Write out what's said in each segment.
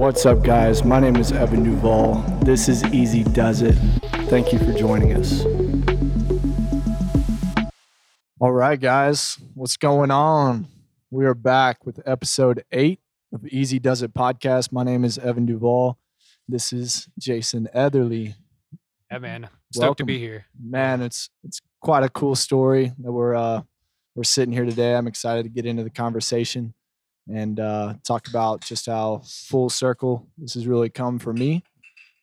What's up, guys? My name is Evan Duval. This is Easy Does It. Thank you for joining us. All right, guys, what's going on? We are back with episode eight of the Easy Does It podcast. My name is Evan Duval. This is Jason Eatherly. Yeah, man. Stoked to be here. Man, it's it's quite a cool story that we're uh, we're sitting here today. I'm excited to get into the conversation and uh, talk about just how full circle this has really come for me,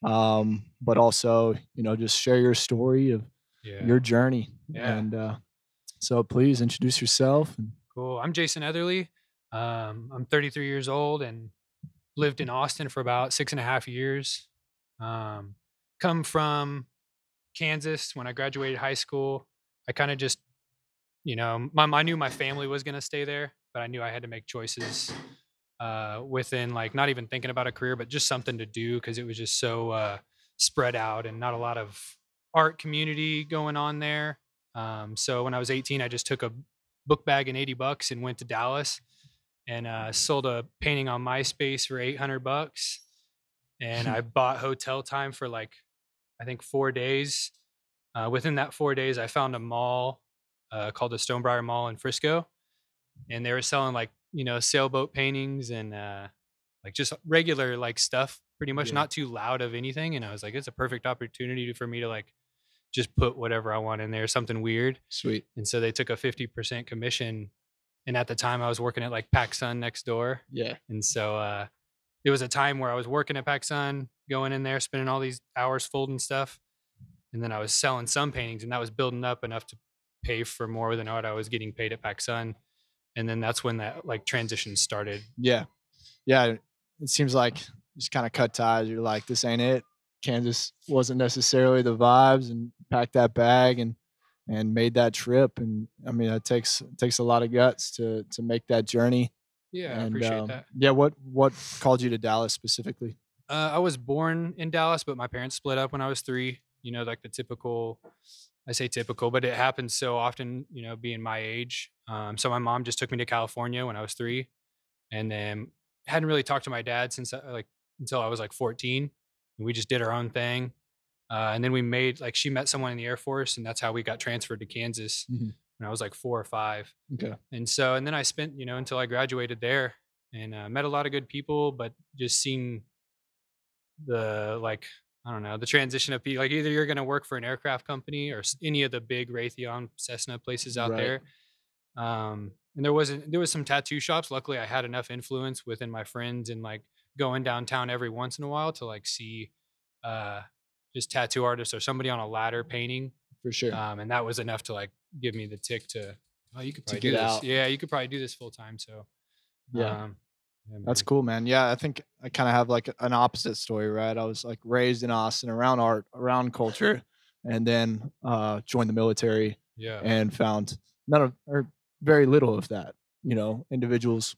um, but also you know just share your story of Yeah. your journey. Yeah. And uh, so please introduce yourself. Cool. I'm Jason Eatherly. Um, I'm 33 years old and lived in Austin for about six and a half years. Um, come from Kansas when I graduated high school. I kind of just, you know, my, I knew my family was going to stay there, but I knew I had to make choices uh, within like not even thinking about a career, but just something to do because it was just so uh, spread out and not a lot of art community going on there. Um, so when I was 18, I just took a book bag and 80 bucks and went to Dallas and uh, sold a painting on MySpace for 800 bucks. And I bought hotel time for like, I think four days. Uh, within that four days, I found a mall uh, called the Stonebriar Mall in Frisco. And they were selling like, you know, sailboat paintings and uh, like just regular like stuff, pretty much Yeah. not too loud of anything. And I was like, it's a perfect opportunity for me to like just put whatever I want in there, something weird. Sweet. And so they took a 50% commission. And at the time I was working at like PacSun next door. Yeah. And so uh, it was a time where I was working at PacSun, going in there, spending all these hours folding stuff. And then I was selling some paintings and that was building up enough to pay for more than what I was getting paid at PacSun. And then that's when that like transition started. Yeah. Yeah. It seems like just kind of cut ties. You're like, this ain't it. Kansas wasn't necessarily the vibes and packed that bag and and made that trip. And I mean, it takes it takes a lot of guts to to make that journey. Yeah, and, I appreciate um, that. Yeah. What what called you to Dallas specifically? Uh, I was born in Dallas, but my parents split up when I was three. You know, like the typical, I say typical, but it happens so often, you know, being my age. Um, so my mom just took me to California when I was three and then hadn't really talked to my dad since uh, like until I was like 14. And we just did our own thing. Uh, and then we made like she met someone in the Air Force, and that's how we got transferred to Kansas Mhm. when I was like four or five. Okay. And so, and then I spent, you know, until I graduated there and uh, met a lot of good people, but just seeing the like, I don't know, the transition of people. Like either you're going to work for an aircraft company or any of the big Raytheon, Cessna places out Right. there. Um, and there wasn't, there was some tattoo shops. Luckily, I had enough influence within my friends and like going downtown every once in a while to like see uh, just tattoo artists or somebody on a ladder painting For sure. um, and that was enough to like give me the tick to oh you could probably do this out. yeah you could probably do this full time so Yeah. um, yeah, That's cool, man. Yeah, I think I kind of have like an opposite story, right? I was like raised in Austin around art, around culture, and then uh, joined the military yeah and found none of or very little of that. You know, individuals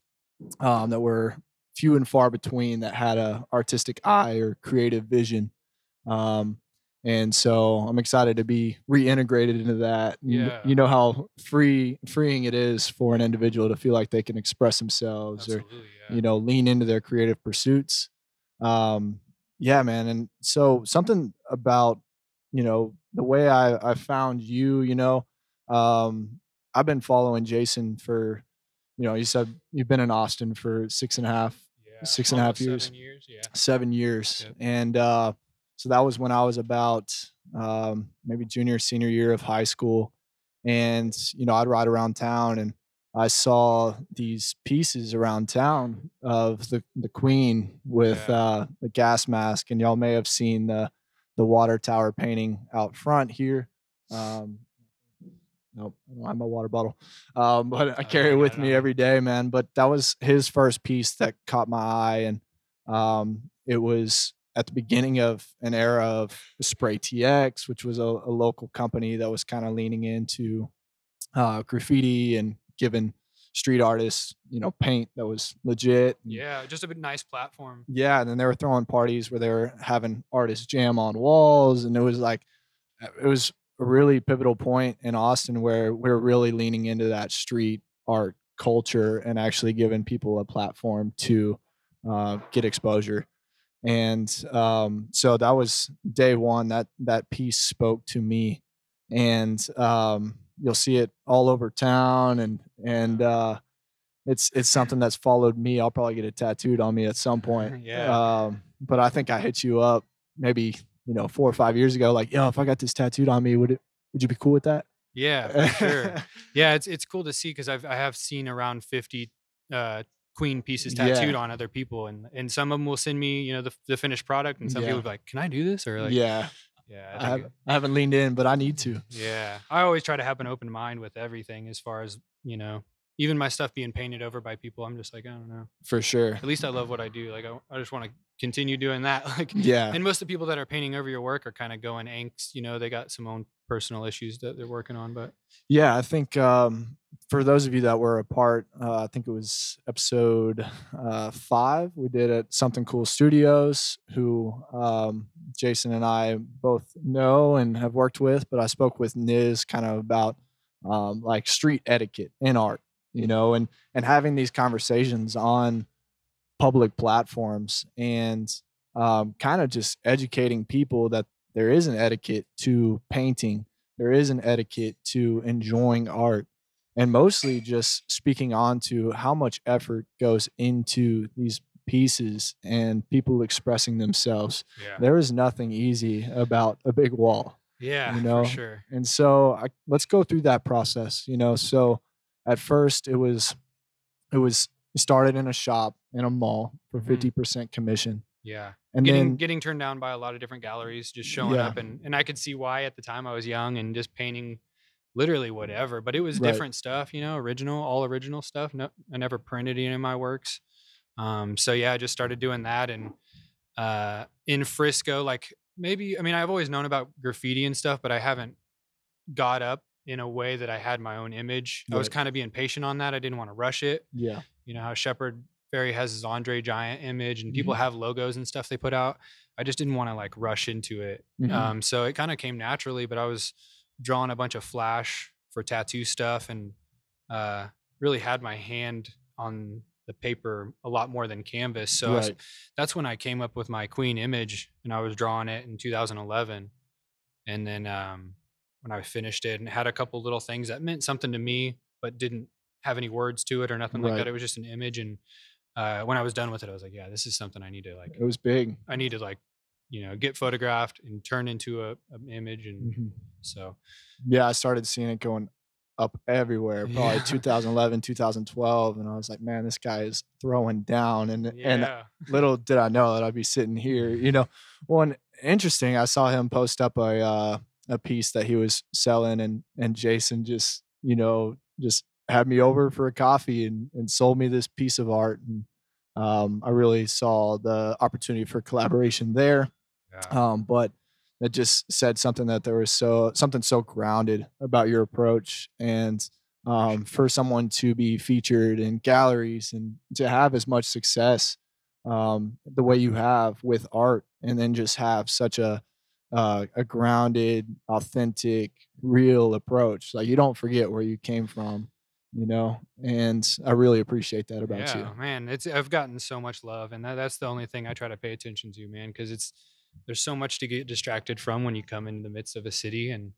um, that were few and far between that had a artistic eye or creative vision. Um, and so I'm excited to be reintegrated into that. You Yeah. You know how free freeing it is for an individual to feel like they can express themselves or yeah. you know lean into their creative pursuits um yeah man and so something about you know the way i i found you you know um i've been following jason for you know you said you've been in austin for six and a half Yeah, Six and a half years. Seven years. Yeah. seven years Yep. and uh so that was when i was about um maybe junior senior year of high school and you know i'd ride around town and i saw these pieces around town of the the queen with Yeah. uh the gas mask and y'all may have seen the the water tower painting out front here um Nope, I don't have my water bottle. Um, but I Oh, carry it with me every day, man. But that was his first piece that caught my eye, and um, it was at the beginning of an era of Spray TX, which was a, a local company that was kind of leaning into uh, graffiti and giving street artists, you know, paint that was legit. Yeah, just a bit nice platform. yeah, and then they were throwing parties where they were having artists jam on walls, and it was like, uh, it was a really pivotal point in Austin where we're really leaning into that street art culture and actually giving people a platform to uh, get exposure. And um, so that was day one. That that piece spoke to me, and um, you'll see it all over town, and and uh, it's it's something that's followed me. I'll probably get it tattooed on me at some point. Yeah. Um, but I think I hit you up maybe you know four or five years ago, like, yo, if I got this tattooed on me, would it would you be cool with that? Yeah, for sure. Yeah, it's it's cool to see because I've I have seen around fifty uh, queen pieces Yeah. tattooed on other people, and and some of them will send me you know the, the finished product, and some Yeah. people be like, "Can I do this?" Or like, yeah, yeah, I, I have, I haven't leaned in, but I need to. yeah. I always try to have an open mind with everything as far as you know. Even my stuff being painted over by people, I'm just like, I don't know. For sure. At least I love what I do. Like, I, I just want to continue doing that. Like, Yeah. and most of the people that are painting over your work are kind of going angst. You know, they got some own personal issues that they're working on. But Yeah, I think um, for those of you that were a part, uh, I think it was episode uh, five. We did at Something Cool Studios, who um, Jason and I both know and have worked with. But I spoke with Niz kind of about um, like street etiquette in art, you know, and and having these conversations on public platforms and um, kind of just educating people that there is an etiquette to painting there is an etiquette to enjoying art and mostly just speaking on to how much effort goes into these pieces and people expressing themselves. Yeah, there is nothing easy about a big wall yeah, you know, for sure. and so I, let's go through that process you know? So at first it was it was started in a shop in a mall for Mhm. 50% commission Yeah. and getting then getting turned down by a lot of different galleries just showing Yeah. up and and I could see why at the time I was young and just painting literally whatever but it was Right. different stuff you know original all original stuff no I never printed any of my works um so yeah I just started doing that and uh in Frisco like maybe I mean I've always known about graffiti and stuff but I haven't got up in a way that I had my own image I was kind of being patient on that I didn't want to rush it yeah you know how Shepard Fairey has his Andre Giant image and people have logos and stuff they put out. I just didn't want to like rush into it. Mhm. Um, so it kind of came naturally, but I was drawing a bunch of flash for tattoo stuff and uh, really had my hand on the paper a lot more than canvas. So I was- that's when I came up with my queen image and I was drawing it in 2011. And then um, when I finished it and had a couple little things that meant something to me, but didn't have any words to it or nothing like that. It was just an image. And uh, when I was done with it, I was like, yeah, this is something I need to like, it was big I need to like, you know, get photographed and turn into a, an image. And Mhm. so, yeah i started seeing it going up everywhere probably Yeah. 2011 2012 and i was like man this guy is throwing down and and little did I know that I'd be sitting here, you know. One interesting, I saw him post up a uh, a piece that he was selling, and and Jason just you know just had me over for a coffee and and sold me this piece of art, and um, I really saw the opportunity for collaboration there. yeah. Um, but it just said something that there was so something so grounded about your approach and um, for someone to be featured in galleries and to have as much success um, the way you have with art and then just have such a uh, a grounded authentic real approach like you don't forget where you came from you know and i really appreciate that about yeah, you man, it's I've gotten so much love, and that, that's the only thing I try to pay attention to, man, because it's there's so much to get distracted from when you come in the midst of a city, and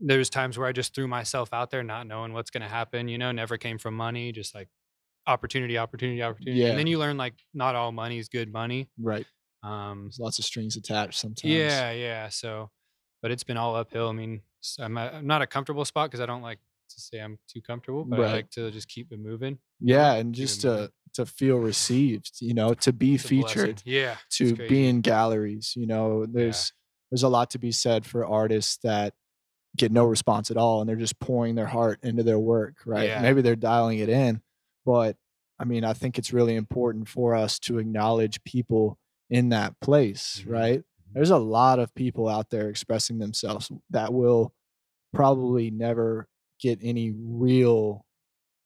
there's times where I just threw myself out there, not knowing what's going to happen. You know, never came from money, just like opportunity, opportunity, opportunity, Yeah. and then you learn like not all money is good money. Right. Um, There's lots of strings attached sometimes. yeah, yeah. So, but it's been all uphill. I mean, I'm, at, I'm not a comfortable spot because I don't like to say I'm too comfortable, but Right. I like to just keep it moving. Yeah, and just moving. to to feel received, you know, to be It's featured, Yeah. to be in galleries. You know, there's there's a lot to be said for artists that get no response at all and they're just pouring their heart into their work, right? Yeah. Maybe they're dialing it in, but I mean, I think it's really important for us to acknowledge people in that place, Mhm. right? There's a lot of people out there expressing themselves that will probably never get any real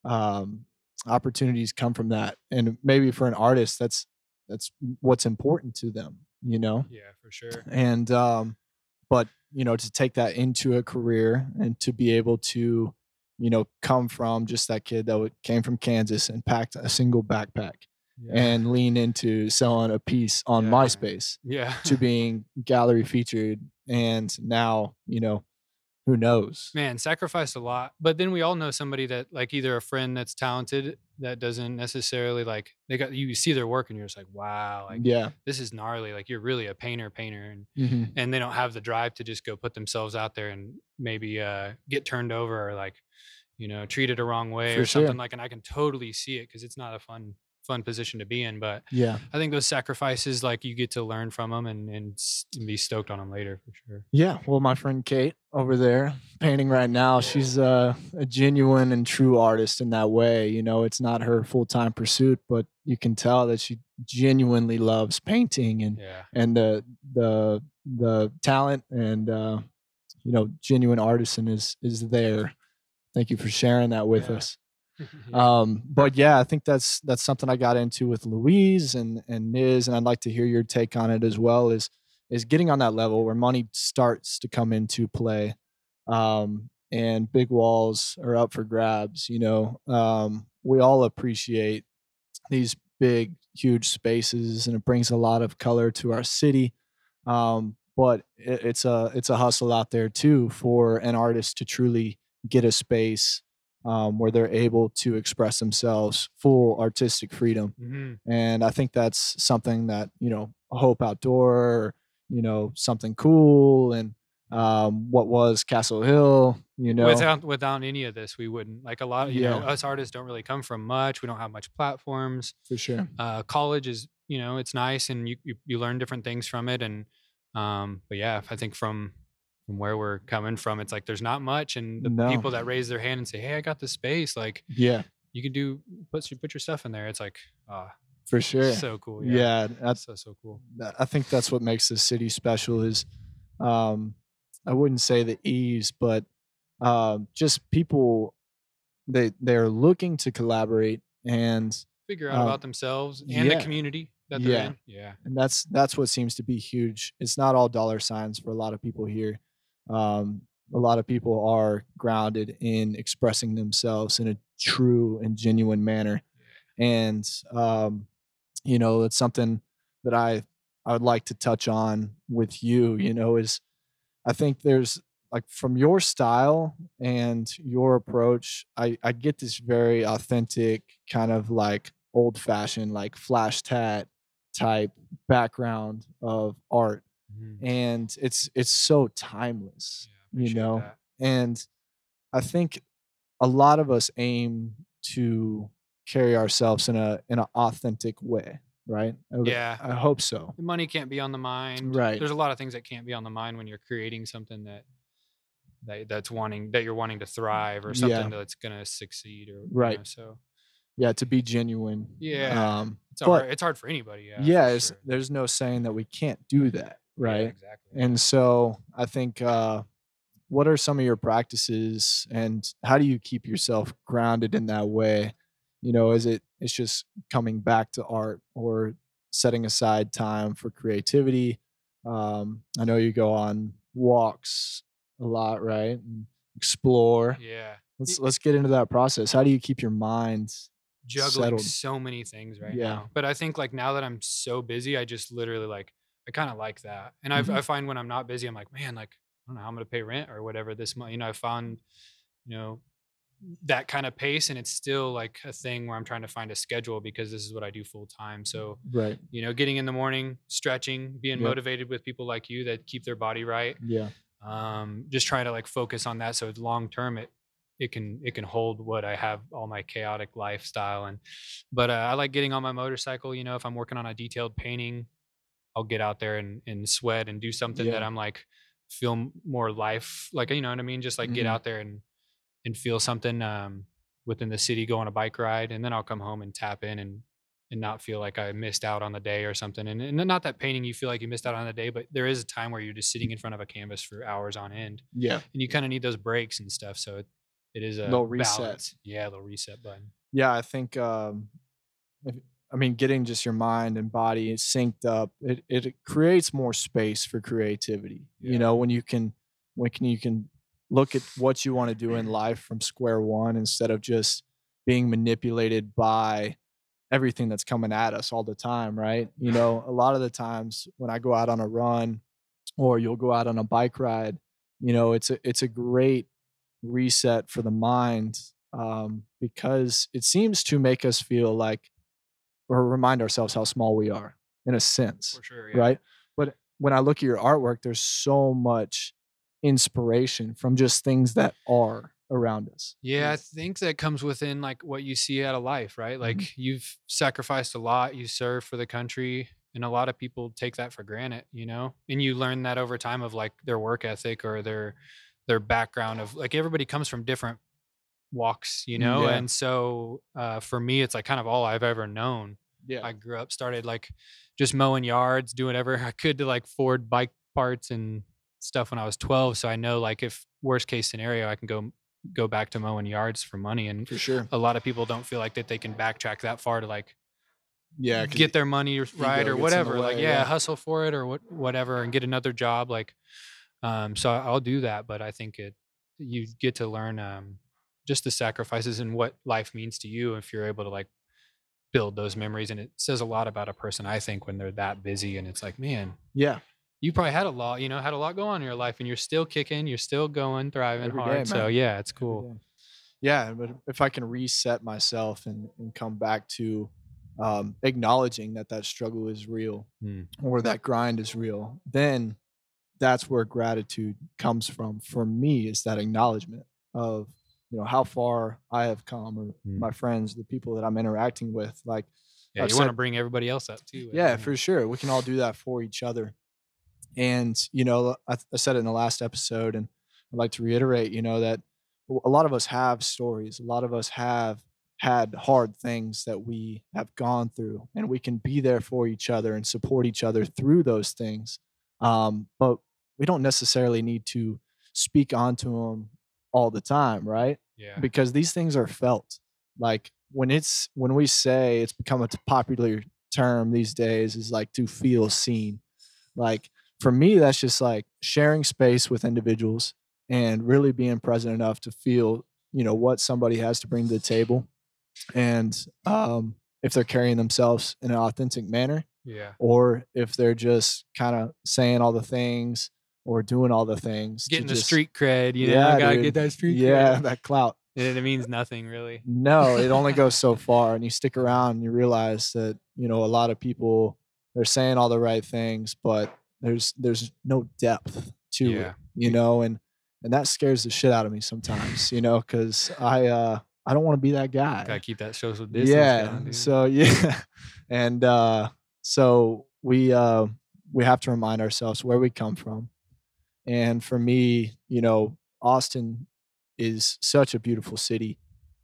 um, opportunities come from that. And maybe for an artist, that's that's what's important to them, you know. Yeah, for sure. And um, but you know, to take that into a career and to be able to, you know, come from just that kid that came from Kansas and packed a single backpack Yeah. and lean into selling a piece on Yeah. MySpace yeah. to being gallery featured and now you know who knows? Man sacrificed a lot but then we all know somebody that like either a friend that's talented that doesn't necessarily like they got you see their work and you're just like wow like yeah. this is gnarly like you're really a painter painter and Mhm. and they don't have the drive to just go put themselves out there and maybe uh get turned over or like you know treated a wrong way For or something like and i can totally see it because it's not a fun fun position to be in but yeah i think those sacrifices like you get to learn from them and and, and be stoked on them later for sure yeah well my friend kate over there painting right now she's uh, a genuine and true artist in that way you know it's not her full-time pursuit but you can tell that she genuinely loves painting and yeah and the the the talent and uh you know genuine artisan is is there thank you for sharing that with Yeah. us. Um, but yeah, I think that's that's something I got into with Louise and and Niz, and I'd like to hear your take on it as well. Is is getting on that level where money starts to come into play, um, and big walls are up for grabs. You know, um, we all appreciate these big, huge spaces, and it brings a lot of color to our city. Um, but it, it's a it's a hustle out there too for an artist to truly get a space um, where they're able to express themselves full artistic freedom. Mhm. and i think that's something that you know hope outdoor or, you know something cool and um, what was castle hill you know? Without without any of this we wouldn't like a lot of you know Yeah. us artists don't really come from much. We don't have much platforms. For sure. Uh college is you know it's nice and you you, you learn different things from it and um but yeah i think from from where we're coming from it's like there's not much and the No. people that raise their hand and say hey i got this space like yeah you can do put your put your stuff in there it's like ah for sure so cool yeah, yeah, that's so so cool I think that's what makes this city special is um I wouldn't say the ease, but um just people they they're looking to collaborate and figure out Um, about themselves and yeah. the community that they're Yeah. in yeah and that's that's what seems to be huge. It's not all dollar signs for a lot of people here. Um a lot of people are grounded in expressing themselves in a true and genuine manner. And um you know, it's something that I I would like to touch on with you, you know, is I think there's like from your style and your approach, I, I get this very authentic kind of like old fashioned, like flash tat type background of art. Mhm. And it's it's so timeless, Yeah, you know. that. And I think a lot of us aim to carry ourselves in a in an authentic way, right? I Yeah. I hope so. The money can't be on the mind. Right. There's a lot of things that can't be on the mind when you're creating something that that that's wanting that you're wanting to thrive or something Yeah. that's gonna succeed or you Right. know, so Yeah, to be genuine. Yeah. Um, it's but hard. It's hard for anybody. Yeah. yeah, sure. there's no saying that we can't do that, Yeah, right? exactly. And so I think, uh, what are some of your practices, and how do you keep yourself grounded in that way? You know, is it it's just coming back to art or setting aside time for creativity? Um, I know you go on walks a lot, right? And explore. yeah. Let's let's get into that process. How do you keep your mind? Juggling settled. so many things right Yeah. now. But I think like now that I'm so busy, I just literally like I kind of like that. And I've, Mhm. I find when I'm not busy, I'm like, man, like I don't know how I'm gonna pay rent or whatever this month. You know, I found, you know, that kind of pace and it's still like a thing where I'm trying to find a schedule because this is what I do full time. So, Right. you know, getting in the morning, stretching, being Yep. motivated with people like you that keep their body right. Yeah. Um, just trying to like focus on that. So it's long term it it can it can hold what I have all my chaotic lifestyle and but uh, I like getting on my motorcycle, you know, if I'm working on a detailed painting, I'll get out there and, and sweat and do something that I'm like feel more life like you know what I mean? Just like get Mhm. out there and and feel something um within the city, go on a bike ride, and then I'll come home and tap in and and not feel like I missed out on the day or something. And, and not that painting you feel like you missed out on the day, but there is a time where you're just sitting in front of a canvas for hours on end, Yeah. and you kind of need those breaks and stuff. So it, it is a Little reset. balance. Yeah, a little reset button. Yeah, I think um if, I mean getting just your mind and body synced up, it it creates more space for creativity. Yeah. You know, when you can when can you can look at what you want to do in life from square one instead of just being manipulated by everything that's coming at us all the time, right? You know, a lot of the times when I go out on a run or you'll go out on a bike ride, you know, it's a it's a great reset for the mind um, because it seems to make us feel like or remind ourselves how small we are in a sense, For sure. Yeah. right? But when I look at your artwork, there's so much inspiration from just things that are around us. Yeah, I think that comes within like what you see out of life, right? Like Mm-hmm. you've sacrificed a lot, you serve for the country, and a lot of people take that for granted, you know? And you learn that over time of like their work ethic or their their background of like everybody comes from different walks, you know? Yeah. And so uh for me it's like kind of all I've ever known. Yeah, I grew up started like just mowing yards, doing whatever I could to like Ford bike parts and stuff when I was 12, so I know like if worst case scenario I can go go back to mowing yards for money and for sure. a lot of people don't feel like that they can backtrack that far to like yeah get their money right or whatever like yeah, yeah. hustle for it or what whatever and get another job like um so I'll do that but I think it you get to learn um just the sacrifices and what life means to you if you're able to like build those memories and it says a lot about a person I think when they're that busy and it's like man yeah, you probably had a lot you know had a lot going on in your life and you're still kicking you're still going thriving Every day, hard so yeah it's cool. Yeah, but if I can reset myself and, and come back to um, acknowledging that that struggle is real Hmm. or that grind is real, then that's where gratitude comes from. For me, is that acknowledgement of you know how far I have come, or Hmm. my friends, the people that I'm interacting with. Like, yeah I've you want to bring everybody else up too I yeah, think. for sure. We can all do that for each other. And, you know, I, I said it in the last episode, and I'd like to reiterate, you know, that a lot of us have stories. A lot of us have had hard things that we have gone through, and we can be there for each other and support each other through those things. Um, but we don't necessarily need to speak onto them all the time, right? yeah. Because these things are felt. Like when it's when we say it's become a popular term these days is like to feel seen. Like for me that's just like sharing space with individuals and really being present enough to feel you know what somebody has to bring to the table and um if they're carrying themselves in an authentic manner yeah. or if they're just kind of saying all the things or doing all the things getting the just- street cred, you know, Yeah, gotta dude. get that street yeah cred. that clout And it means nothing really. no, it only goes so far, and you stick around and you realize that you know a lot of people they're saying all the right things, but there's there's no depth to it, you know, and and that scares the shit out of me sometimes, you know, because I uh I don't want to be that guy. Gotta keep that social distance. yeah. dude. so yeah, and uh so we uh we have to remind ourselves where we come from, and for me, you know, Austin is such a beautiful city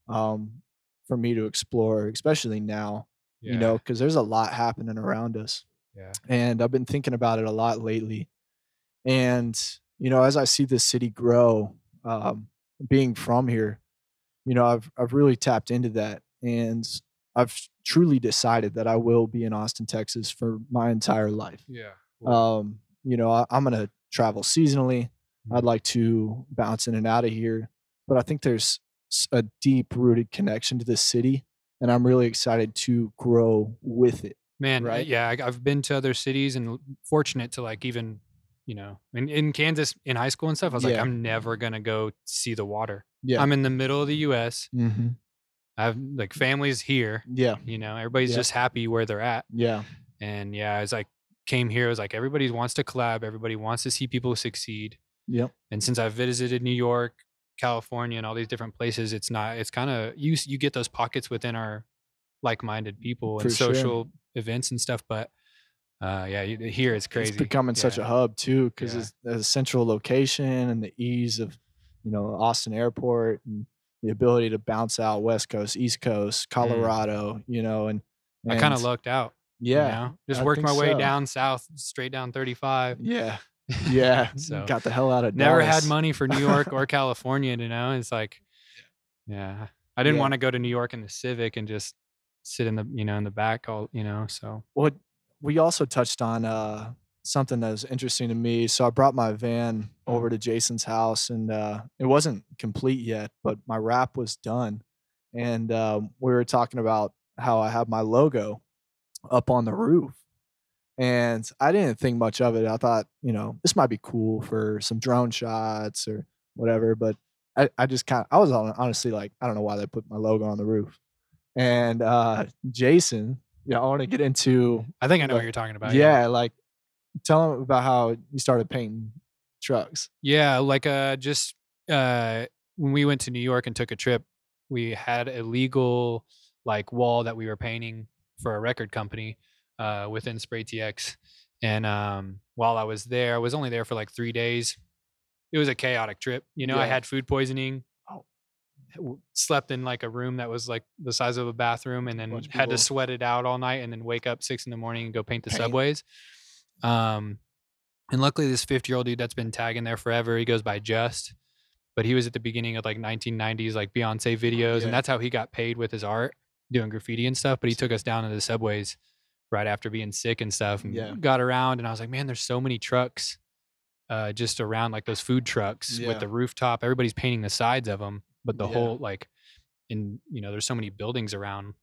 um, for me to explore, especially now, yeah. you know, because there's a lot happening around us. yeah, And I've been thinking about it a lot lately. And, you know, as I see this city grow, um, being from here, you know, I've, I've really tapped into that. And I've truly decided that I will be in Austin, Texas for my entire life. yeah. Cool. Um, you know, I, I'm going to travel seasonally. I'd Mhm. like to bounce in and out of here, but I think there's a deep rooted connection to this city, and I'm really excited to grow with it. Man, right? yeah, I've been to other cities and fortunate to like even you know, in, in Kansas in high school and stuff, I was like, I'm never gonna go see the water. Yeah. I'm in the middle of the U.S. hmm I have like families here. Yeah. You know, everybody's Yeah. just happy where they're at. Yeah. And yeah, it's I came here, it was like everybody wants to collab. Everybody wants to see people succeed. Yep. And since I've visited New York, California, and all these different places, it's not. It's kind of you. You get those pockets within our like-minded people For and sure. social events and stuff. But uh, yeah, you, here it's crazy. It's becoming such a hub too, because Yeah. it's a central location and the ease of, you know, Austin Airport and the ability to bounce out West Coast, East Coast, Colorado, you know, and, Mm. I kind of lucked out. You Yeah. know? just I worked my way so. down south, straight down 35. Yeah. Yeah. So, Got the hell out of never had money for New York or California, you know. It's like, yeah, I didn't Yeah. want to go to New York in the Civic and just sit in the, you know, in the back, all you know. So Well, we also touched on uh, something that was interesting to me. So I brought my van over to Jason's house, and uh, it wasn't complete yet, but my wrap was done. And um, we were talking about how I have my logo up on the roof. And I didn't think much of it. I thought, you know, this might be cool for some drone shots or whatever. But I, I just kind of, I was honestly like, I don't know why they put my logo on the roof. And uh, Jason, yeah, I want to get into I think I know Like, what you're talking about. yeah, like tell them about how you started painting trucks. Yeah, like uh just uh when we went to New York and took a trip, we had a legal like wall that we were painting for a record company uh within Spray TX. And um while I was there, I was only there for like 3 days. It was a chaotic trip. You know, I had food poisoning. Oh. Slept in like a room that was like the size of a bathroom, and then had people- to sweat it out all night, and then wake up six in the morning and go paint the Paint. subways. Um, and luckily, this 50 year old dude that's been tagging there forever, he goes by Just, but he was at the beginning of like 1990s, like Beyonce videos. Yeah. And that's how he got paid with his art, doing graffiti and stuff. But he took us down to the subways right after being sick and stuff and Yeah. got around. And I was like, man, there's so many trucks uh, just around, like those food trucks Yeah. with the rooftop. Everybody's painting the sides of them, but the Yeah. whole, like, in, you know, there's so many buildings around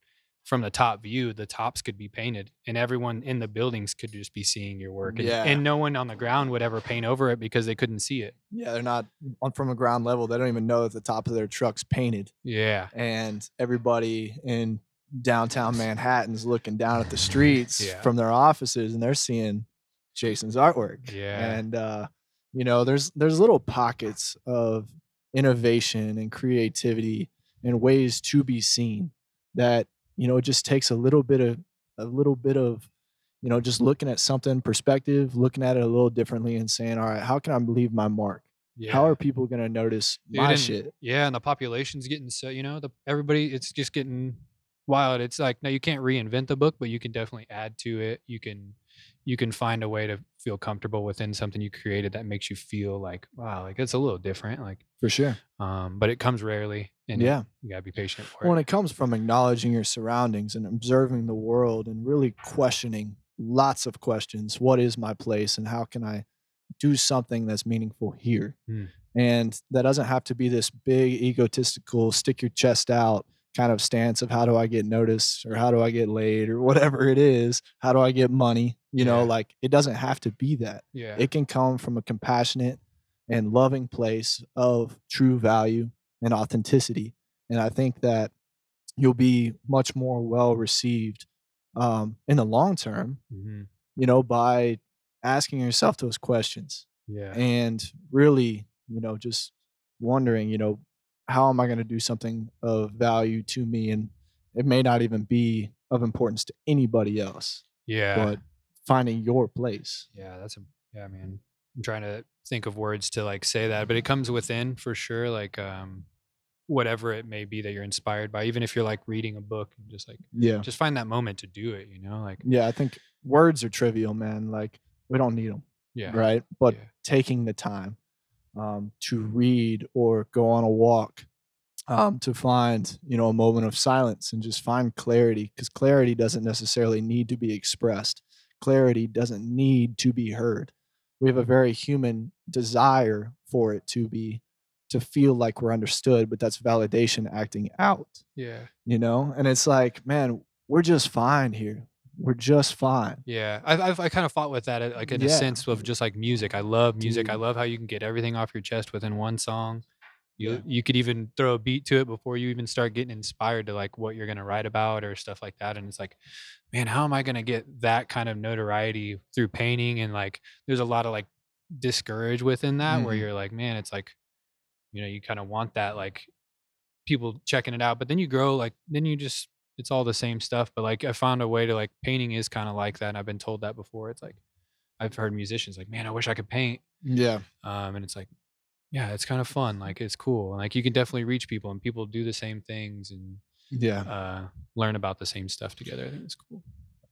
from the top view, the tops could be painted and everyone in the buildings could just be seeing your work. And, Yeah. and no one on the ground would ever paint over it because they couldn't see it. Yeah, they're not on from a ground level. They don't even know that the top of their truck's painted, Yeah. and everybody in downtown Manhattan's looking down at the streets Yeah. from their offices, and they're seeing Jason's artwork. Yeah. and uh, you know, there's there's little pockets of innovation and creativity and ways to be seen that you know it just takes a little bit of a little bit of you know just looking at something perspective looking at it a little differently and saying all right how can i leave my mark yeah. how are people going to notice Dude, my and- shit Yeah, and the population's getting so you know the everybody it's just getting wild. It's like now you can't reinvent the book, but you can definitely add to it. You can you can find a way to feel comfortable within something you created that makes you feel like wow, like it's a little different. Like for sure um, but it comes rarely, and yeah you gotta be patient for when it. it comes from acknowledging your surroundings and observing the world and really questioning lots of questions what is my place and how can i do something that's meaningful here Hmm. and that doesn't have to be this big egotistical stick your chest out kind of stance of how do i get noticed? or how do i get laid? or whatever it is how do i get money? you know like it doesn't have to be that. Yeah, it can come from a compassionate and loving place of true value and authenticity. And I think that you'll be much more well received um, in the long term, Mhm. you know, by asking yourself those questions yeah, and really, you know, just wondering, you know, how am I going to do something of value to me? And it may not even be of importance to anybody else, yeah. but finding your place. Yeah, that's a yeah, man. I'm trying to think of words to like say that, but it comes within for sure. Like um, whatever it may be that you're inspired by, even if you're like reading a book and just like Yeah. just find that moment to do it. You know, like Yeah, I think words are trivial, man. Like we don't need them, yeah, right? But yeah. taking the time um, to read or go on a walk, um, to find you know a moment of silence and just find clarity, because clarity doesn't necessarily need to be expressed. Clarity doesn't need to be heard. We have a very human desire for it to be to feel like we're understood, but that's validation acting out yeah, you know and it's like man we're just fine here we're just fine. Yeah, I've, I've I kind of fought with that, uh, like in a sense of just like music. I love music. I love how you can get everything off your chest within one song. You Yeah. you could even throw a beat to it before you even start getting inspired to like what you're gonna write about or stuff like that. And it's like, man, how am I gonna get that kind of notoriety through painting? And like, there's a lot of like discourage within that where Mhm. you're like, man, it's like, you know, you kind of want that like people checking it out, but then you grow like then you just it's all the same stuff. But like I found a way to like painting is kind of like that. And I've been told that before. It's like I've heard musicians like, man, I wish I could paint. Yeah. Um, and it's like, yeah, it's kind of fun. Like it's cool. And like you can definitely reach people and people do the same things and Yeah. uh, learn about the same stuff together. I think it's cool.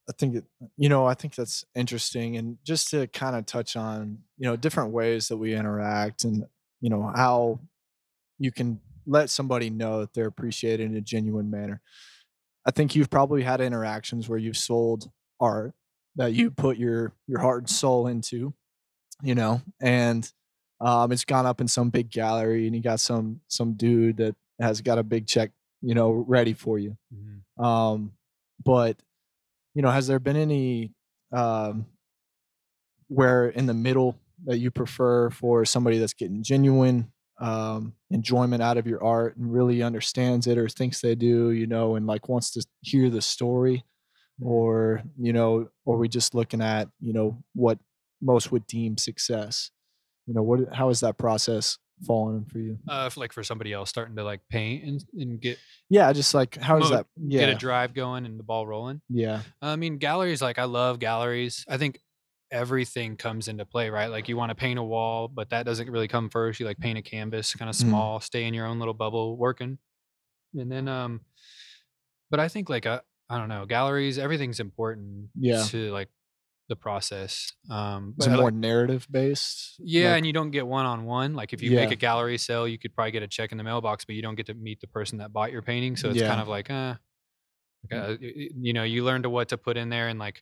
I think it, you know, I think that's interesting. And just to kind of touch on, you know, different ways that we interact and, you know, how you can let somebody know that they're appreciated in a genuine manner. I think you've probably had interactions where you've sold art that you put your your heart and soul into, you know, and um, it's gone up in some big gallery and you got some some dude that has got a big check, you know, ready for you. Mhm. Um, but you know, has there been any um, where in the middle that you prefer for somebody that's getting genuine um, enjoyment out of your art and really understands it or thinks they do, you know, and like wants to hear the story, or you know, or we just looking at you know what most would deem success. You know, what how is that process falling for you? Uh, for, like for somebody else starting to like paint and, and get Yeah, just like how does that? Yeah, get a drive going and the ball rolling. yeah, I mean, galleries, like I love galleries. I think everything comes into play, right? Like you want to paint a wall, but that doesn't really come first. You like paint a canvas, kind of Mhm. small, stay in your own little bubble working. And then um but I think like uh, I don't know, galleries, everything's important Yeah. to like the process. Um is but it more like- narrative based? yeah, Like- and you don't get one on one. Like if you make a gallery sale, you could probably get a check in the mailbox, but you don't get to meet the person that bought your painting. So it's Yeah. kind of like, uh, like, uh, y- y- you know, you learn to what to put in there and like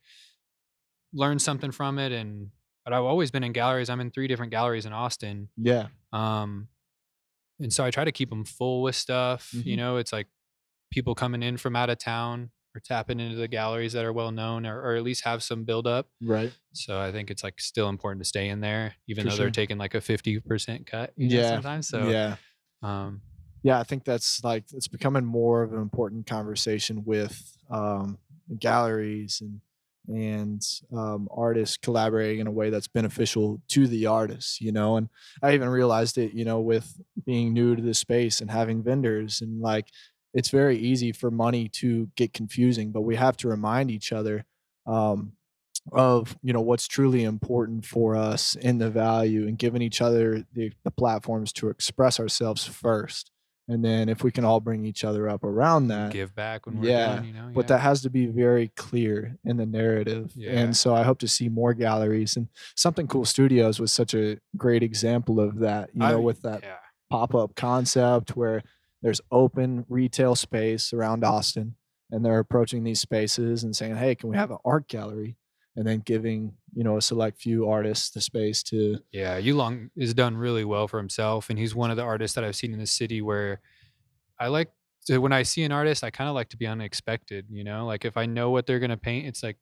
learn something from it. And but I've always been in galleries. I'm in three different galleries in Austin. yeah, Um, and so I try to keep them full with stuff. You Mhm. know, it's like people coming in from out of town or tapping into the galleries that are well known or, or at least have some build up. right. So I think it's like still important to stay in there, even For though sure. they're taking like a fifty percent cut. You know, Yeah, sometimes. So yeah. um, yeah i think that's like it's becoming more of an important conversation with um, galleries and and um, artists collaborating in a way that's beneficial to the artists you know and i even realized it you know with being new to the space and having vendors and like it's very easy for money to get confusing but we have to remind each other um, of you know what's truly important for us in the value and giving each other the, the platforms to express ourselves first and then if we can all bring each other up around that give back when we're yeah, done. You know, but yeah. that has to be very clear in the narrative Yeah. and so i hope to see more galleries and something cool studios was such a great example of that you know I- with that yeah. pop-up concept where there's open retail space around austin and they're approaching these spaces and saying hey can we have an art gallery and then giving you know a select few artists the space to Yeah, Yulong has done really well for himself, and he's one of the artists that I've seen in the city where I like when I see an artist, I kind of like to be unexpected. You know, like if I know what they're gonna paint, it's like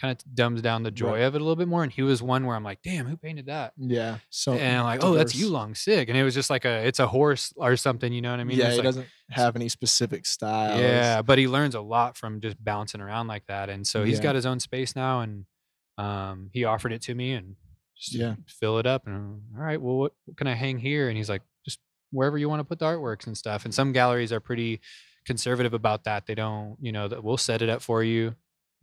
kind of dumbs down the joy Right. of it a little bit more. And he was one where I'm like, damn, who painted that? yeah so and I'm like, oh, that's diverse. Yulong, sick. And it was just like a, it's a horse or something. You know what I mean? yeah he like- doesn't have any specific style Yeah, but he learns a lot from just bouncing around like that. And so he's Yeah. got his own space now and um he offered it to me and just Yeah. fill it up and I'm, all right, well what, what can I hang here? And he's like, just wherever you want to put the artworks and stuff. And some galleries are pretty conservative about that. They don't, you know, that we'll set it up for you.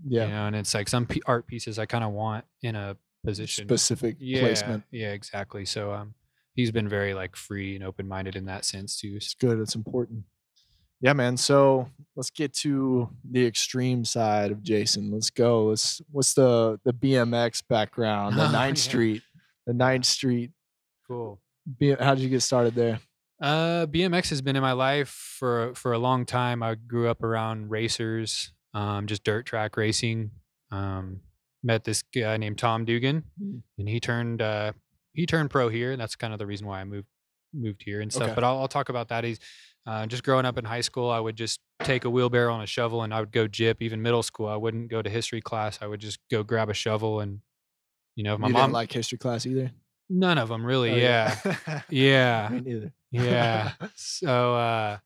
Yeah You know, and it's like some p- art pieces I kind of want in a position. specific yeah, placement Yeah, exactly. So um he's been very like free and open minded in that sense too. it's good it's important yeah man so let's get to the extreme side of jason let's go let's what's the the bmx background the Oh, ninth yeah. street the ninth street Cool. B- how did you get started there Uh, BMX has been in my life for for a long time. I grew up around racers, um, just dirt track racing. Um, met this guy named Tom Dugan, Mm. and he turned uh, he turned pro here, and that's kind of the reason why I moved moved here and stuff. Okay. But I'll, I'll talk about that. He's Uh, just growing up in high school, I would just take a wheelbarrow and a shovel, and I would go jip. Even middle school, I wouldn't go to history class. I would just go grab a shovel, and you know, if my you mom didn't like history class either. none of them really. Oh, yeah, yeah, Me neither. yeah. So, uh,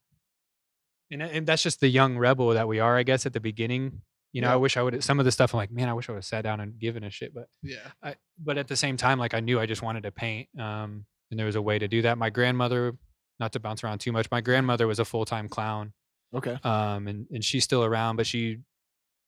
and, and that's just the young rebel that we are, I guess, at the beginning. You know, I wish I would. Some of the stuff I'm like, man, I wish I would have sat down and given a shit. But yeah. I, but at the same time, like I knew I just wanted to paint, um, and there was a way to do that. My grandmother, not to bounce around too much, my grandmother was a full time clown, Okay. um, and and she's still around, but she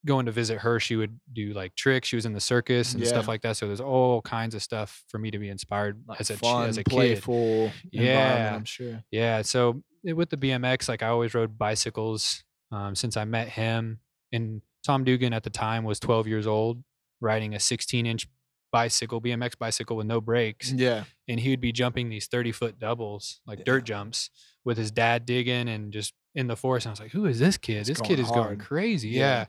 going to visit her, she would do like tricks. She was in the circus and stuff like that. So there's all kinds of stuff for me to be inspired Like as a fun, as a kid. playful environment, Yeah. I'm sure. Yeah. So eh, with the BMX, like I always rode bicycles um, since I met him. And Tom Dugan at the time was 12 years old, riding a 16 inch bicycle, BMX bicycle with no brakes. Yeah. And he would be jumping these 30 foot doubles, like dirt jumps, with his dad digging and just in the forest. And I was like, who is this kid? He's this kid is going crazy. Yeah. yeah.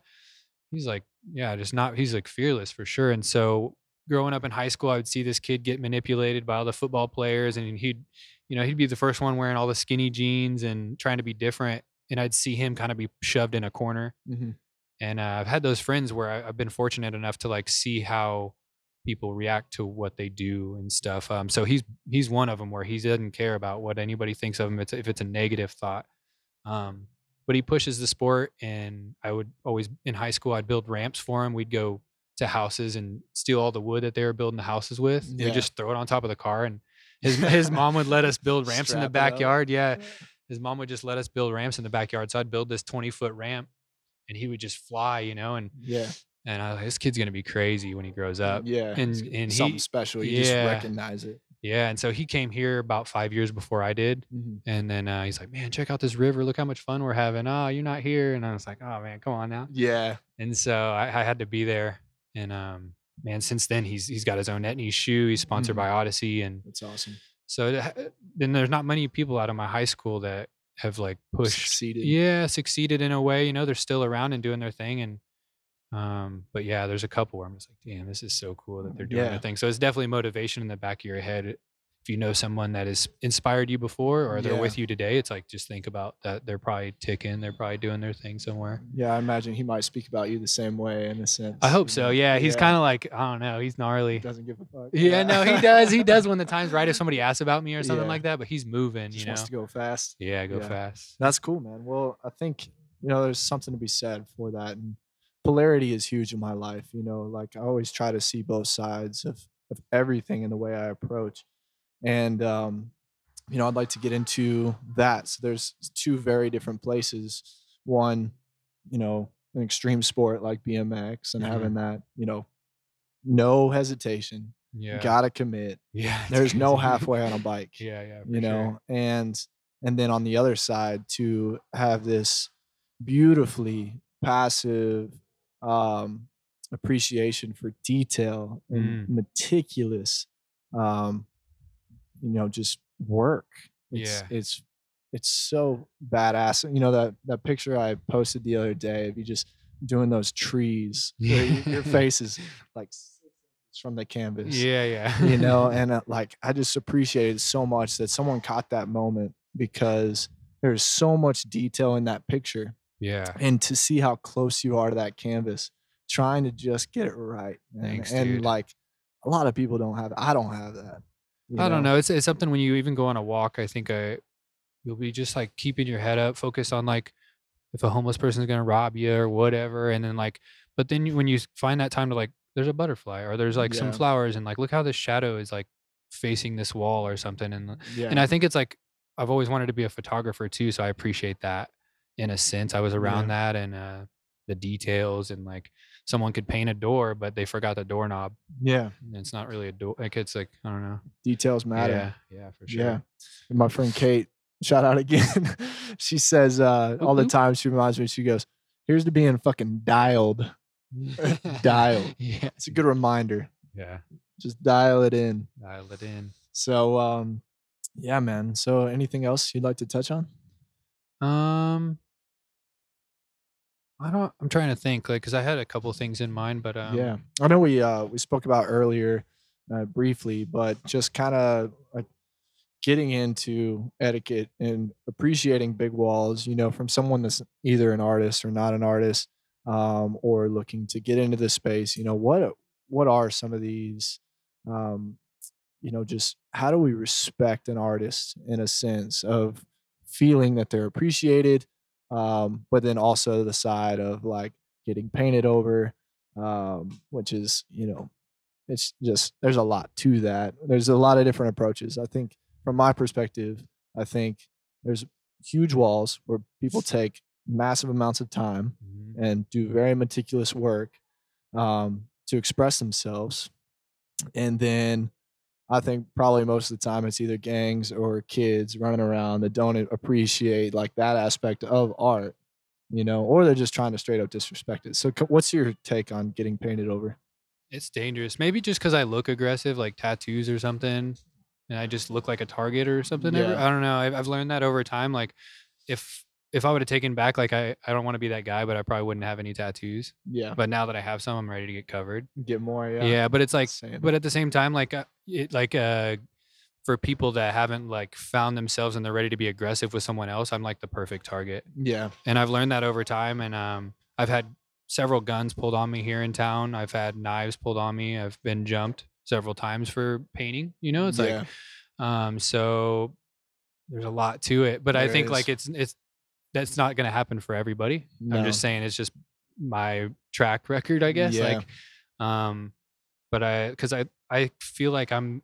He's like, yeah, just not, he's like fearless for sure. And so growing up in high school, I would see this kid get manipulated by all the football players, and he'd, you know, he'd be the first one wearing all the skinny jeans and trying to be different. And I'd see him kind of be shoved in a corner. hmm And uh, I've had those friends where I, I've been fortunate enough to like see how people react to what they do and stuff. Um, so he's he's one of them where he doesn't care about what anybody thinks of him. It's if it's a negative thought. Um, but he pushes the sport, and I would always in high school I'd build ramps for him. We'd go to houses and steal all the wood that they were building the houses with. Yeah. We'd just throw it on top of the car, and his his mom would let us build ramps in the Strap it up. backyard. Yeah, his mom would just let us build ramps in the backyard. So I'd build this 20 foot ramp and he would just fly, you know, and, Yeah. and I was like, this kid's going to be crazy when he grows up. yeah. and- and something he- special. You yeah. just recognize it. Yeah. And so he came here about five years before I did. Mhm. And then uh, he's like, man, check out this river. Look how much fun we're having. Oh, you're not here. And I was like, oh man, come on now. Yeah. And so I, I had to be there. And um, man, since then he's, he's got his own net knee shoe. He's sponsored Mhm. by Odyssey. And That's awesome. so then there's not many people out of my high school that have like pushed Succeeded. yeah succeeded in a way you know they're still around and doing their thing and um but yeah there's a couple where i'm just like damn this is so cool that they're doing Yeah. their thing so it's definitely motivation in the back of your head if you know someone that has inspired you before or they're Yeah. with you today it's like just think about that they're probably ticking they're probably doing their thing somewhere Yeah. I imagine he might speak about you the same way in a sense. i hope so yeah he's kind of like i don't know he's gnarly doesn't give a fuck. yeah no he does he does when the time's right if somebody asks about me or something Yeah. like that but he's moving Just you know wants to go fast. yeah go Yeah. fast That's cool, man. Well, I think you know there's something to be said for that, and polarity is huge in my life. You know, like I always try to see both sides of of everything in the way I approach, and um, you know, I'd like to get into that. So there's two very different places. One, you know, an extreme sport like BMX, and Mhm. having that, you know, no hesitation, yeah gotta commit. yeah There's no halfway on a bike yeah yeah you sure. know and and then on the other side to have this beautifully passive um appreciation for detail and Mm. meticulous um you know just work it's Yeah. it's it's so badass you know that that picture i posted the other day of you just doing those trees where you- your face is like from the canvas Yeah, yeah. you know and uh, like i just appreciated so much that someone caught that moment because there's so much detail in that picture yeah. and to see how close you are to that canvas trying to just get it right man. Thanks, and dude. like a lot of people don't have i don't have that I don't know. It's it's something when you even go on a walk, I think I you'll be just like keeping your head up, focused on like if a homeless person is gonna rob you or whatever, and then like, but then you, when you find that time to like, there's a butterfly or there's like some flowers and like look how this shadow is like facing this wall or something, and yeah and I think it's like I've always wanted to be a photographer too, so I appreciate that in a sense. I was around that and uh, the details and like someone could paint a door, but they forgot the doorknob. yeah And it's not really a door. Like it's like I don't know. details matter Yeah, yeah, for sure. Yeah. And my friend Kate, shout out again. she says uh, all the time, she reminds me, she goes, Here's to being fucking dialed. Dialed. yeah, It's a good reminder. yeah. Just dial it in. Dial it in. So, um, yeah, man. So, anything else you'd like to touch on? Um, I don't. I'm trying to think, like, because I had a couple things in mind, but um, yeah, I know we uh we spoke about earlier uh, briefly, but just kind of getting into etiquette and appreciating big walls, you know, from someone that's either an artist or not an artist, um, or looking to get into this space, you know, what what are some of these um, you know, just how do we respect an artist in a sense of feeling that they're appreciated, um, but then also the side of like getting painted over, um, which is, you know, it's just there's a lot to that. There's a lot of different approaches. I think from my perspective, I think there's huge walls where people take massive amounts of time Mhm. and do very meticulous work um, to express themselves. And then I think probably most of the time it's either gangs or kids running around that don't appreciate like that aspect of art, you know, or they're just trying to straight up disrespect it. So, what's your take on getting painted over? It's dangerous. Maybe just because I look aggressive, like tattoos or something, and I just look like a target or something. Yeah. I don't know. I've, I've learned that over time. Like, if if I would have taken back, like I I don't want to be that guy, but I probably wouldn't have any tattoos. Yeah, But now that I have some, I'm ready to get covered. get more. Yeah, Yeah, but it's like, Same. but at the same time, like, uh, it, like, uh, for people that haven't like found themselves and they're ready to be aggressive with someone else, I'm like the perfect target. yeah, and I've learned that over time. And um, I've had several guns pulled on me here in town. I've had knives pulled on me. I've been jumped several times for painting. You know, it's yeah, like um, so there's a lot to it. But I think is. like it's it's that's not going to happen for everybody. I'm just saying it's just my track record, I guess. Yeah. Like, um, but I because I I feel like I'm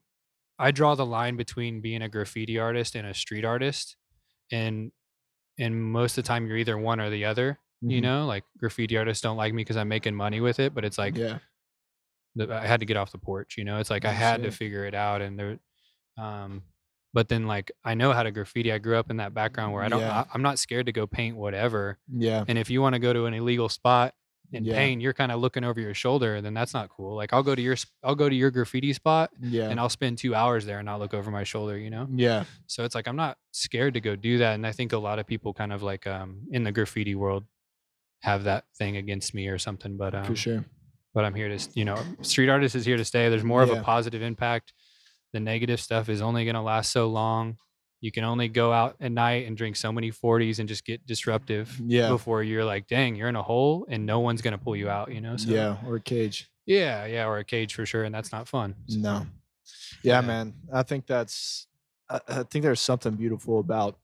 I draw the line between being a graffiti artist and a street artist, and and most of the time you're either one or the other. You Mhm. know, like graffiti artists don't like me because I'm making money with it, but it's like yeah, the, I had to get off the porch. You know, it's like I Oh, had to figure it out, and there, um, but then like I know how to graffiti. I grew up in that background where I don't. Yeah. I, I'm not scared to go paint whatever. yeah, And if you want to go to an illegal spot and Yeah. paint, you're kind of looking over your shoulder, then that's not cool. Like I'll go to your I'll go to your graffiti spot yeah, and I'll spend two hours there and not look over my shoulder. You know. yeah, So it's like I'm not scared to go do that, and I think a lot of people kind of like um in the graffiti world have that thing against me or something. But um, for sure. but I'm here to, you know, street artist is here to stay. There's more of a positive impact. The negative stuff is only going to last so long. You can only go out at night and drink so many 40s and just get disruptive Yeah. before you're like, dang, you're in a hole and no one's going to pull you out, you know? So, yeah, or a cage. Yeah. Yeah. Or a cage for sure. And that's not fun. So, No. Yeah, Yeah. man. I think that's I, I think there's something beautiful about,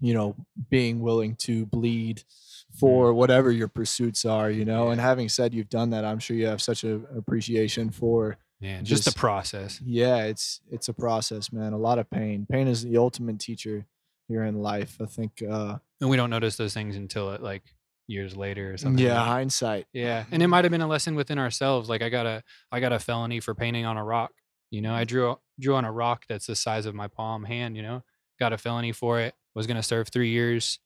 you know, being willing to bleed mm. for whatever your pursuits are, you know. And having said you've done that, I'm sure you have such a appreciation for Man, just, Just- the process. yeah, it's it's a process, man. A lot of pain. Pain is the ultimate teacher here in life. I think uh And we don't notice those things until it like years later or something. yeah, hindsight. Yeah, and it mm-hmm. might have been a lesson within ourselves. Like I got a I got a felony for painting on a rock. You know, I mm-hmm. drew drew on a rock that's the size of my palm hand. You know, got a felony for it. Was gonna serve three years,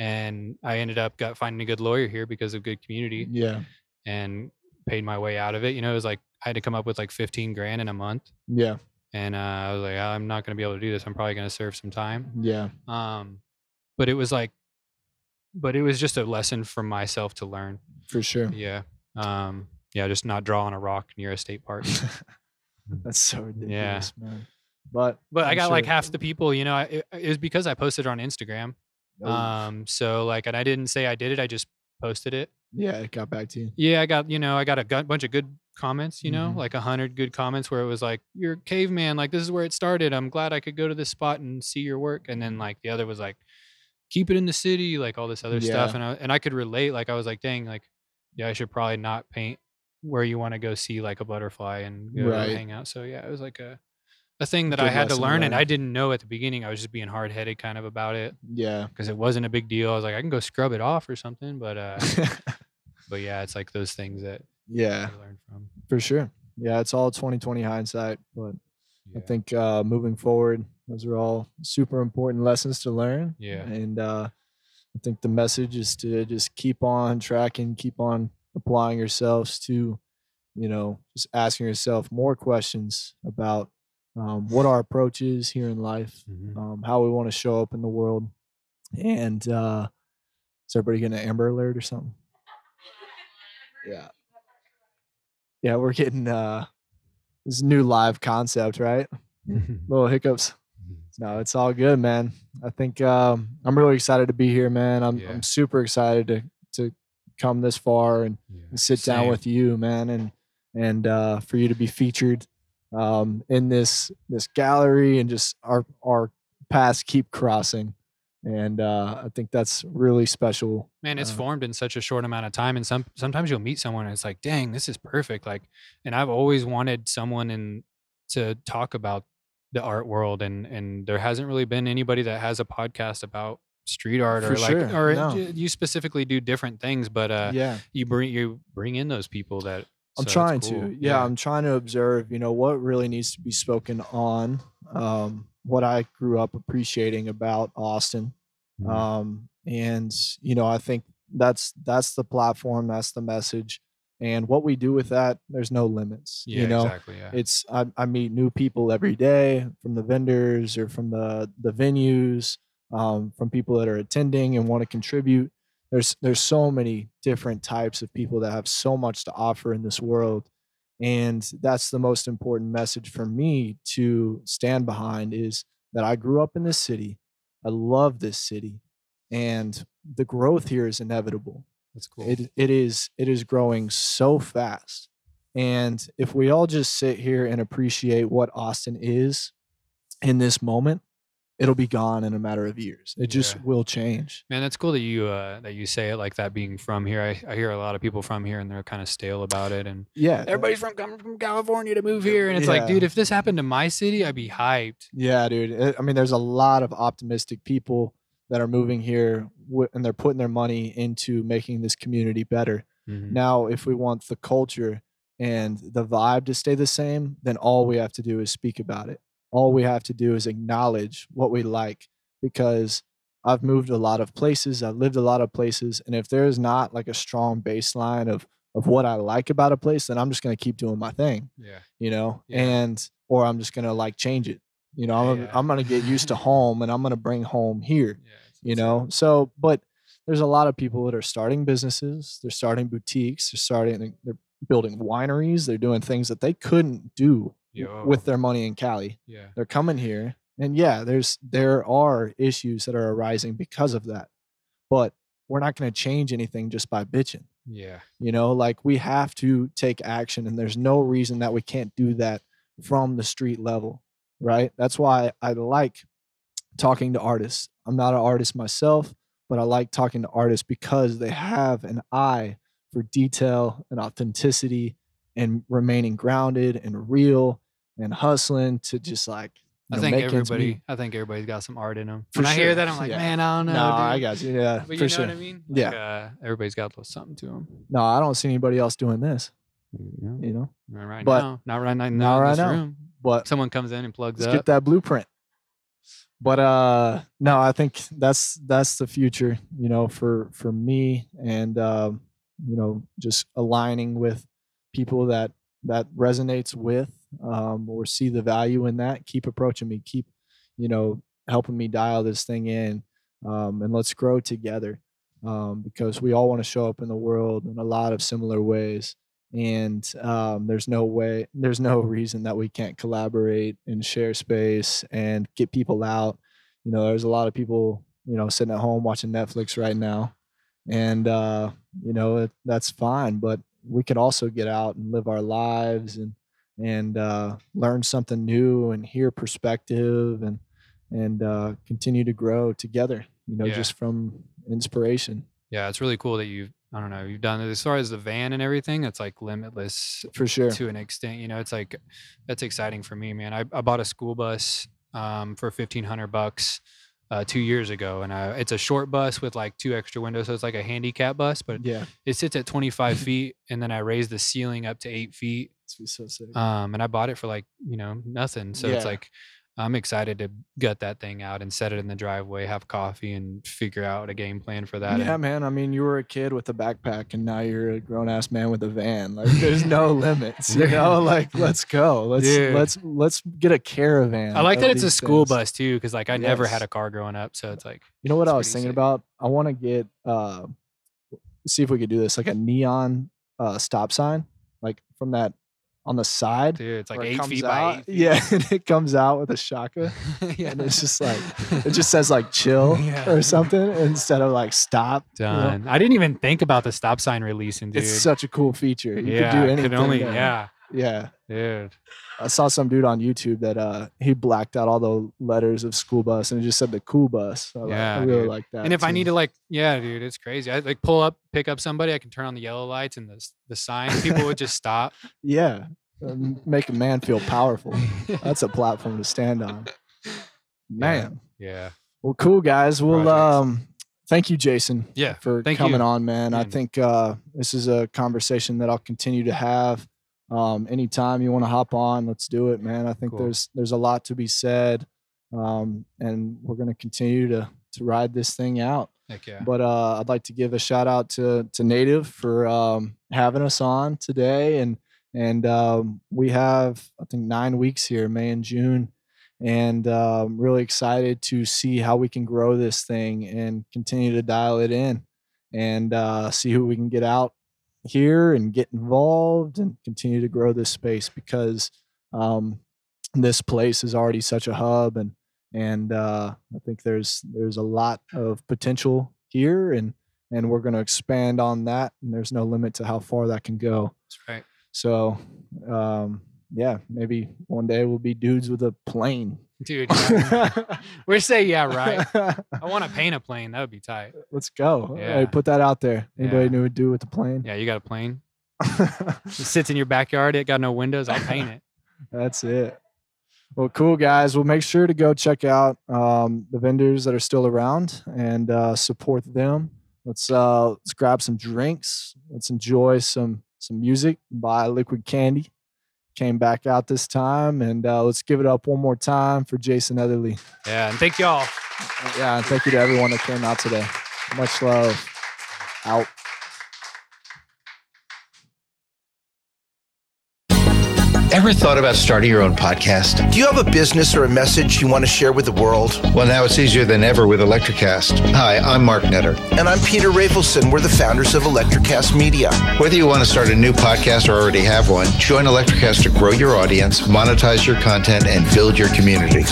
and I ended up got finding a good lawyer here because of good community Yeah. and paid my way out of it. You know, it was like I had to come up with like fifteen grand in a month, Yeah. and uh, I was like, I'm not gonna be able to do this. I'm probably gonna serve some time. Yeah. Um, but it was like, but it was just a lesson for myself to learn. For sure. Yeah. Um, yeah, just not draw on a rock near a state park. That's so ridiculous, man. But But i I'm got like half the people, you know, it, it was because I posted it on Instagram. Oh, Um, so like, and I didn't say I did it, I just posted it. Yeah, it got back to you. Yeah, I got, you know, I got a bunch of good comments, you know, Mhm. like a hundred good comments where it was like, you're a caveman, like this is where it started. I'm glad I could go to this spot and see your work. And then like the other was like, keep it in the city, like all this other stuff. And I, and I could relate. Like I was like, dang, like, yeah, I should probably not paint where you want to go see like a butterfly and go Right. hang out. So yeah, it was like a, a thing that Good I had to learn. And. I didn't know at the beginning. I was just being hard headed kind of about it Yeah. because it wasn't a big deal. I was like, I can go scrub it off or something. But, uh, but yeah, it's like those things that yeah, you learn from. for sure. Yeah, it's all 2020 hindsight, but I think uh, moving forward, those are all super important lessons to learn. Yeah. And uh, I think the message is to just keep on tracking, keep on applying yourselves to, you know, just asking yourself more questions about um, what our approach is here in life, Mhm. um, how we want to show up in the world. And uh, is everybody getting an Amber Alert or something? Yeah. Yeah, we're getting uh, this new live concept, right? Little hiccups. No, it's all good, man. I think um, I'm really excited to be here, man. I'm Yeah. I'm super excited to to come this far and, and sit down with you, man, and and uh, for you to be featured um, in this this gallery and just our our paths keep crossing, and uh, I think that's really special. Man, it's Uh, formed in such a short amount of time, and some sometimes you'll meet someone and it's like, dang, this is perfect. Like, and I've always wanted someone in to talk about the art world, and and there hasn't really been anybody that has a podcast about street art or For like sure, or no. you specifically do different things, but uh, yeah, you bring you bring in those people that I'm so trying cool. to. Yeah, I'm trying to observe. You know what really needs to be spoken on. Um, what I grew up appreciating about Austin. Mhm. um, and you know i think that's that's the platform that's the message and what we do with that there's no limits yeah, you know exactly. Yeah, it's I, I meet new people every day from the vendors or from the the venues um, from people that are attending and want to contribute there's there's so many different types of people that have so much to offer in this world and that's the most important message for me to stand behind is that i grew up in this city i love this city and the growth here is inevitable that's cool. it it is it is growing so fast. And if we all just sit here and appreciate what Austin is in this moment, it'll be gone in a matter of years. It just Yeah. will change. Man, that's cool that you uh, that you say it like that. Being from here, I, I hear a lot of people from here, and they're kind of stale about it. And Yeah. everybody's from coming from California to move here, and it's like, dude, if this happened to my city, I'd be hyped. Yeah, dude. I mean, there's a lot of optimistic people that are moving here and they're putting their money into making this community better. Mhm. Now, if we want the culture and the vibe to stay the same, then all we have to do is speak about it. All we have to do is acknowledge what we like because I've moved a lot of places, I've lived a lot of places, and if there's not like a strong baseline of of what I like about a place, then I'm just going to keep doing my thing, Yeah, you know, Yeah. and or I'm just going to like change it. You know, I'm, Yeah. I'm going to get used to home and I'm going to bring home here yeah. you know so but there's a lot of people that are starting businesses they're starting boutiques they're starting they're building wineries they're doing things that they couldn't do w- with their money in cali. Yeah, they're coming here and yeah there's there are issues that are arising because of that but we're not going to change anything just by bitching. Yeah, you know like we have to take action and there's no reason that we can't do that from the street level right? That's why i like talking to artists. I'm not an artist myself but i like talking to artists because they have an eye for detail and authenticity and remaining grounded and real and hustling to just like I know, think everybody. I think everybody's got some art in them. For When I hear that, I'm like, yeah. man, I don't know. no, I got you yeah But for you know sure what I mean? Yeah. Uh, everybody's got a little something to them. no i don't see anybody else doing this You know? you know Not right But- now. Not right now. not right now. room. but Someone comes in and plugs let's up. get that blueprint but uh no i think that's that's the future you know for for me and um you know just aligning with people that that resonates with um or see the value in that keep approaching me keep you know helping me dial this thing in um and let's grow together um because we all want to show up in the world in a lot of similar ways and um, there's no way there's no reason that we can't collaborate and share space and get people out. You know there's a lot of people you know sitting at home watching netflix right now and uh, you know it, that's fine but we could also get out and live our lives and and uh, learn something new and hear perspective and and uh, continue to grow together you know Yeah. just from inspiration Yeah, it's really cool that you've I don't know you've done it as far as the van and everything. It's like limitless for sure to an extent. You know, it's like that's exciting for me, man. I, I bought a school bus um, for fifteen hundred bucks uh, two years ago, and I, it's a short bus with like two extra windows, so it's like a handicap bus, but yeah it sits at twenty five feet, and then I raised the ceiling up to eight feet. It's so sick Um, and I bought it for like you know nothing. So it's like I'm excited to gut that thing out and set it in the driveway, have coffee, and figure out a game plan for that. Yeah, and- man. I mean, you were a kid with a backpack, and now you're a grown ass man with a van. Like, there's no limits. You know, like let's go. Let's Dude. let's let's get a caravan. I like that it's a school things. bus too, because like I never had a car growing up, so it's like You know what I was thinking sick. about? I want to get uh, see if we could do this, like a neon uh stop sign, like from that on the side. Dude, it's like it eight comes feet by eight feet. Yeah, and it comes out with a shaka. yeah. And it's just like it just says like chill Yeah. or something instead of like stop. you know? Done. I didn't even think about the stop sign releasing, dude. It's such a cool feature. You yeah, could do anything. could only, yeah, Yeah. dude. I saw some dude on YouTube that uh he blacked out all the letters of school bus and it just said the cool bus. I, like- Yeah, I really like that. And if I need to like, yeah, dude, it's crazy. I like pull up, pick up somebody. I can turn on the yellow lights and the the sign. People would just stop. yeah, um, make a man feel powerful. That's a platform to stand on. Man, Yeah, well, cool guys. Well, Projects. um, thank you, Jason. yeah. for coming you. on, man. I think uh, this is a conversation that I'll continue to have. Um, anytime you want to hop on, let's do it, man. I think Cool. there's there's a lot to be said, um, and we're gonna continue to to ride this thing out. Heck yeah. But uh, I'd like to give a shout out to to Native for um, having us on today, and and um, we have I think nine weeks here, May and June, and um, really excited to see how we can grow this thing and continue to dial it in, and uh, see who we can get out here and get involved and continue to grow this space because um, this place is already such a hub and and uh, I think there's there's a lot of potential here, and and we're going to expand on that, and there's no limit to how far that can go. That's right. So, um, yeah, maybe one day we'll be dudes with a plane. Dude, yeah. we're saying, yeah, right. I want to paint a plane. That would be tight. Let's go. Yeah. put that out there. Anybody Yeah. knew what to do with the plane? Yeah, you got a plane. It sits in your backyard. It got no windows. I'll paint it. That's it. Well, cool guys. Well, make sure to go check out um, the vendors that are still around and uh, support them. Let's uh, let's grab some drinks. Let's enjoy some some music. Buy liquid candy. Came back out this time, and uh, let's give it up one more time for Jason Eatherly. Yeah, and thank y'all. Yeah, and thank you to everyone that came out today. Much love. Out. Ever thought about starting your own podcast? Do you have a business or a message you want to share with the world? Well, now it's easier than ever with Electricast. Hi, I'm Mark Netter. And I'm Peter Rafelson. We're the founders of Electricast Media. Whether you want to start a new podcast or already have one, join Electricast to grow your audience, monetize your content, and build your community.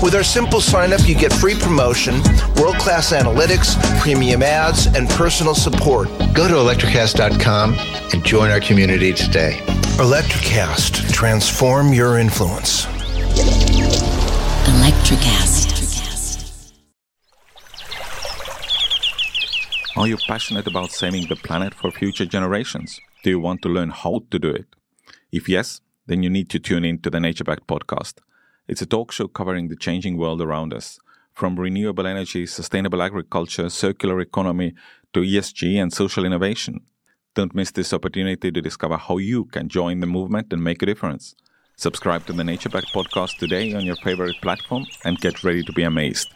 With our simple sign up, you get free promotion, world class analytics, premium ads, and personal support. Go to electricast.com and join our community today. Electricast, transform your influence. Electricast. Are you passionate about saving the planet for future generations? Do you want to learn how to do it? If yes, then you need to tune in to the Nature Back podcast. It's a talk show covering the changing world around us, from renewable energy, sustainable agriculture, circular economy, to ESG and social innovation. Don't miss this opportunity to discover how you can join the movement and make a difference. Subscribe to the Nature Back podcast today on your favorite platform and get ready to be amazed.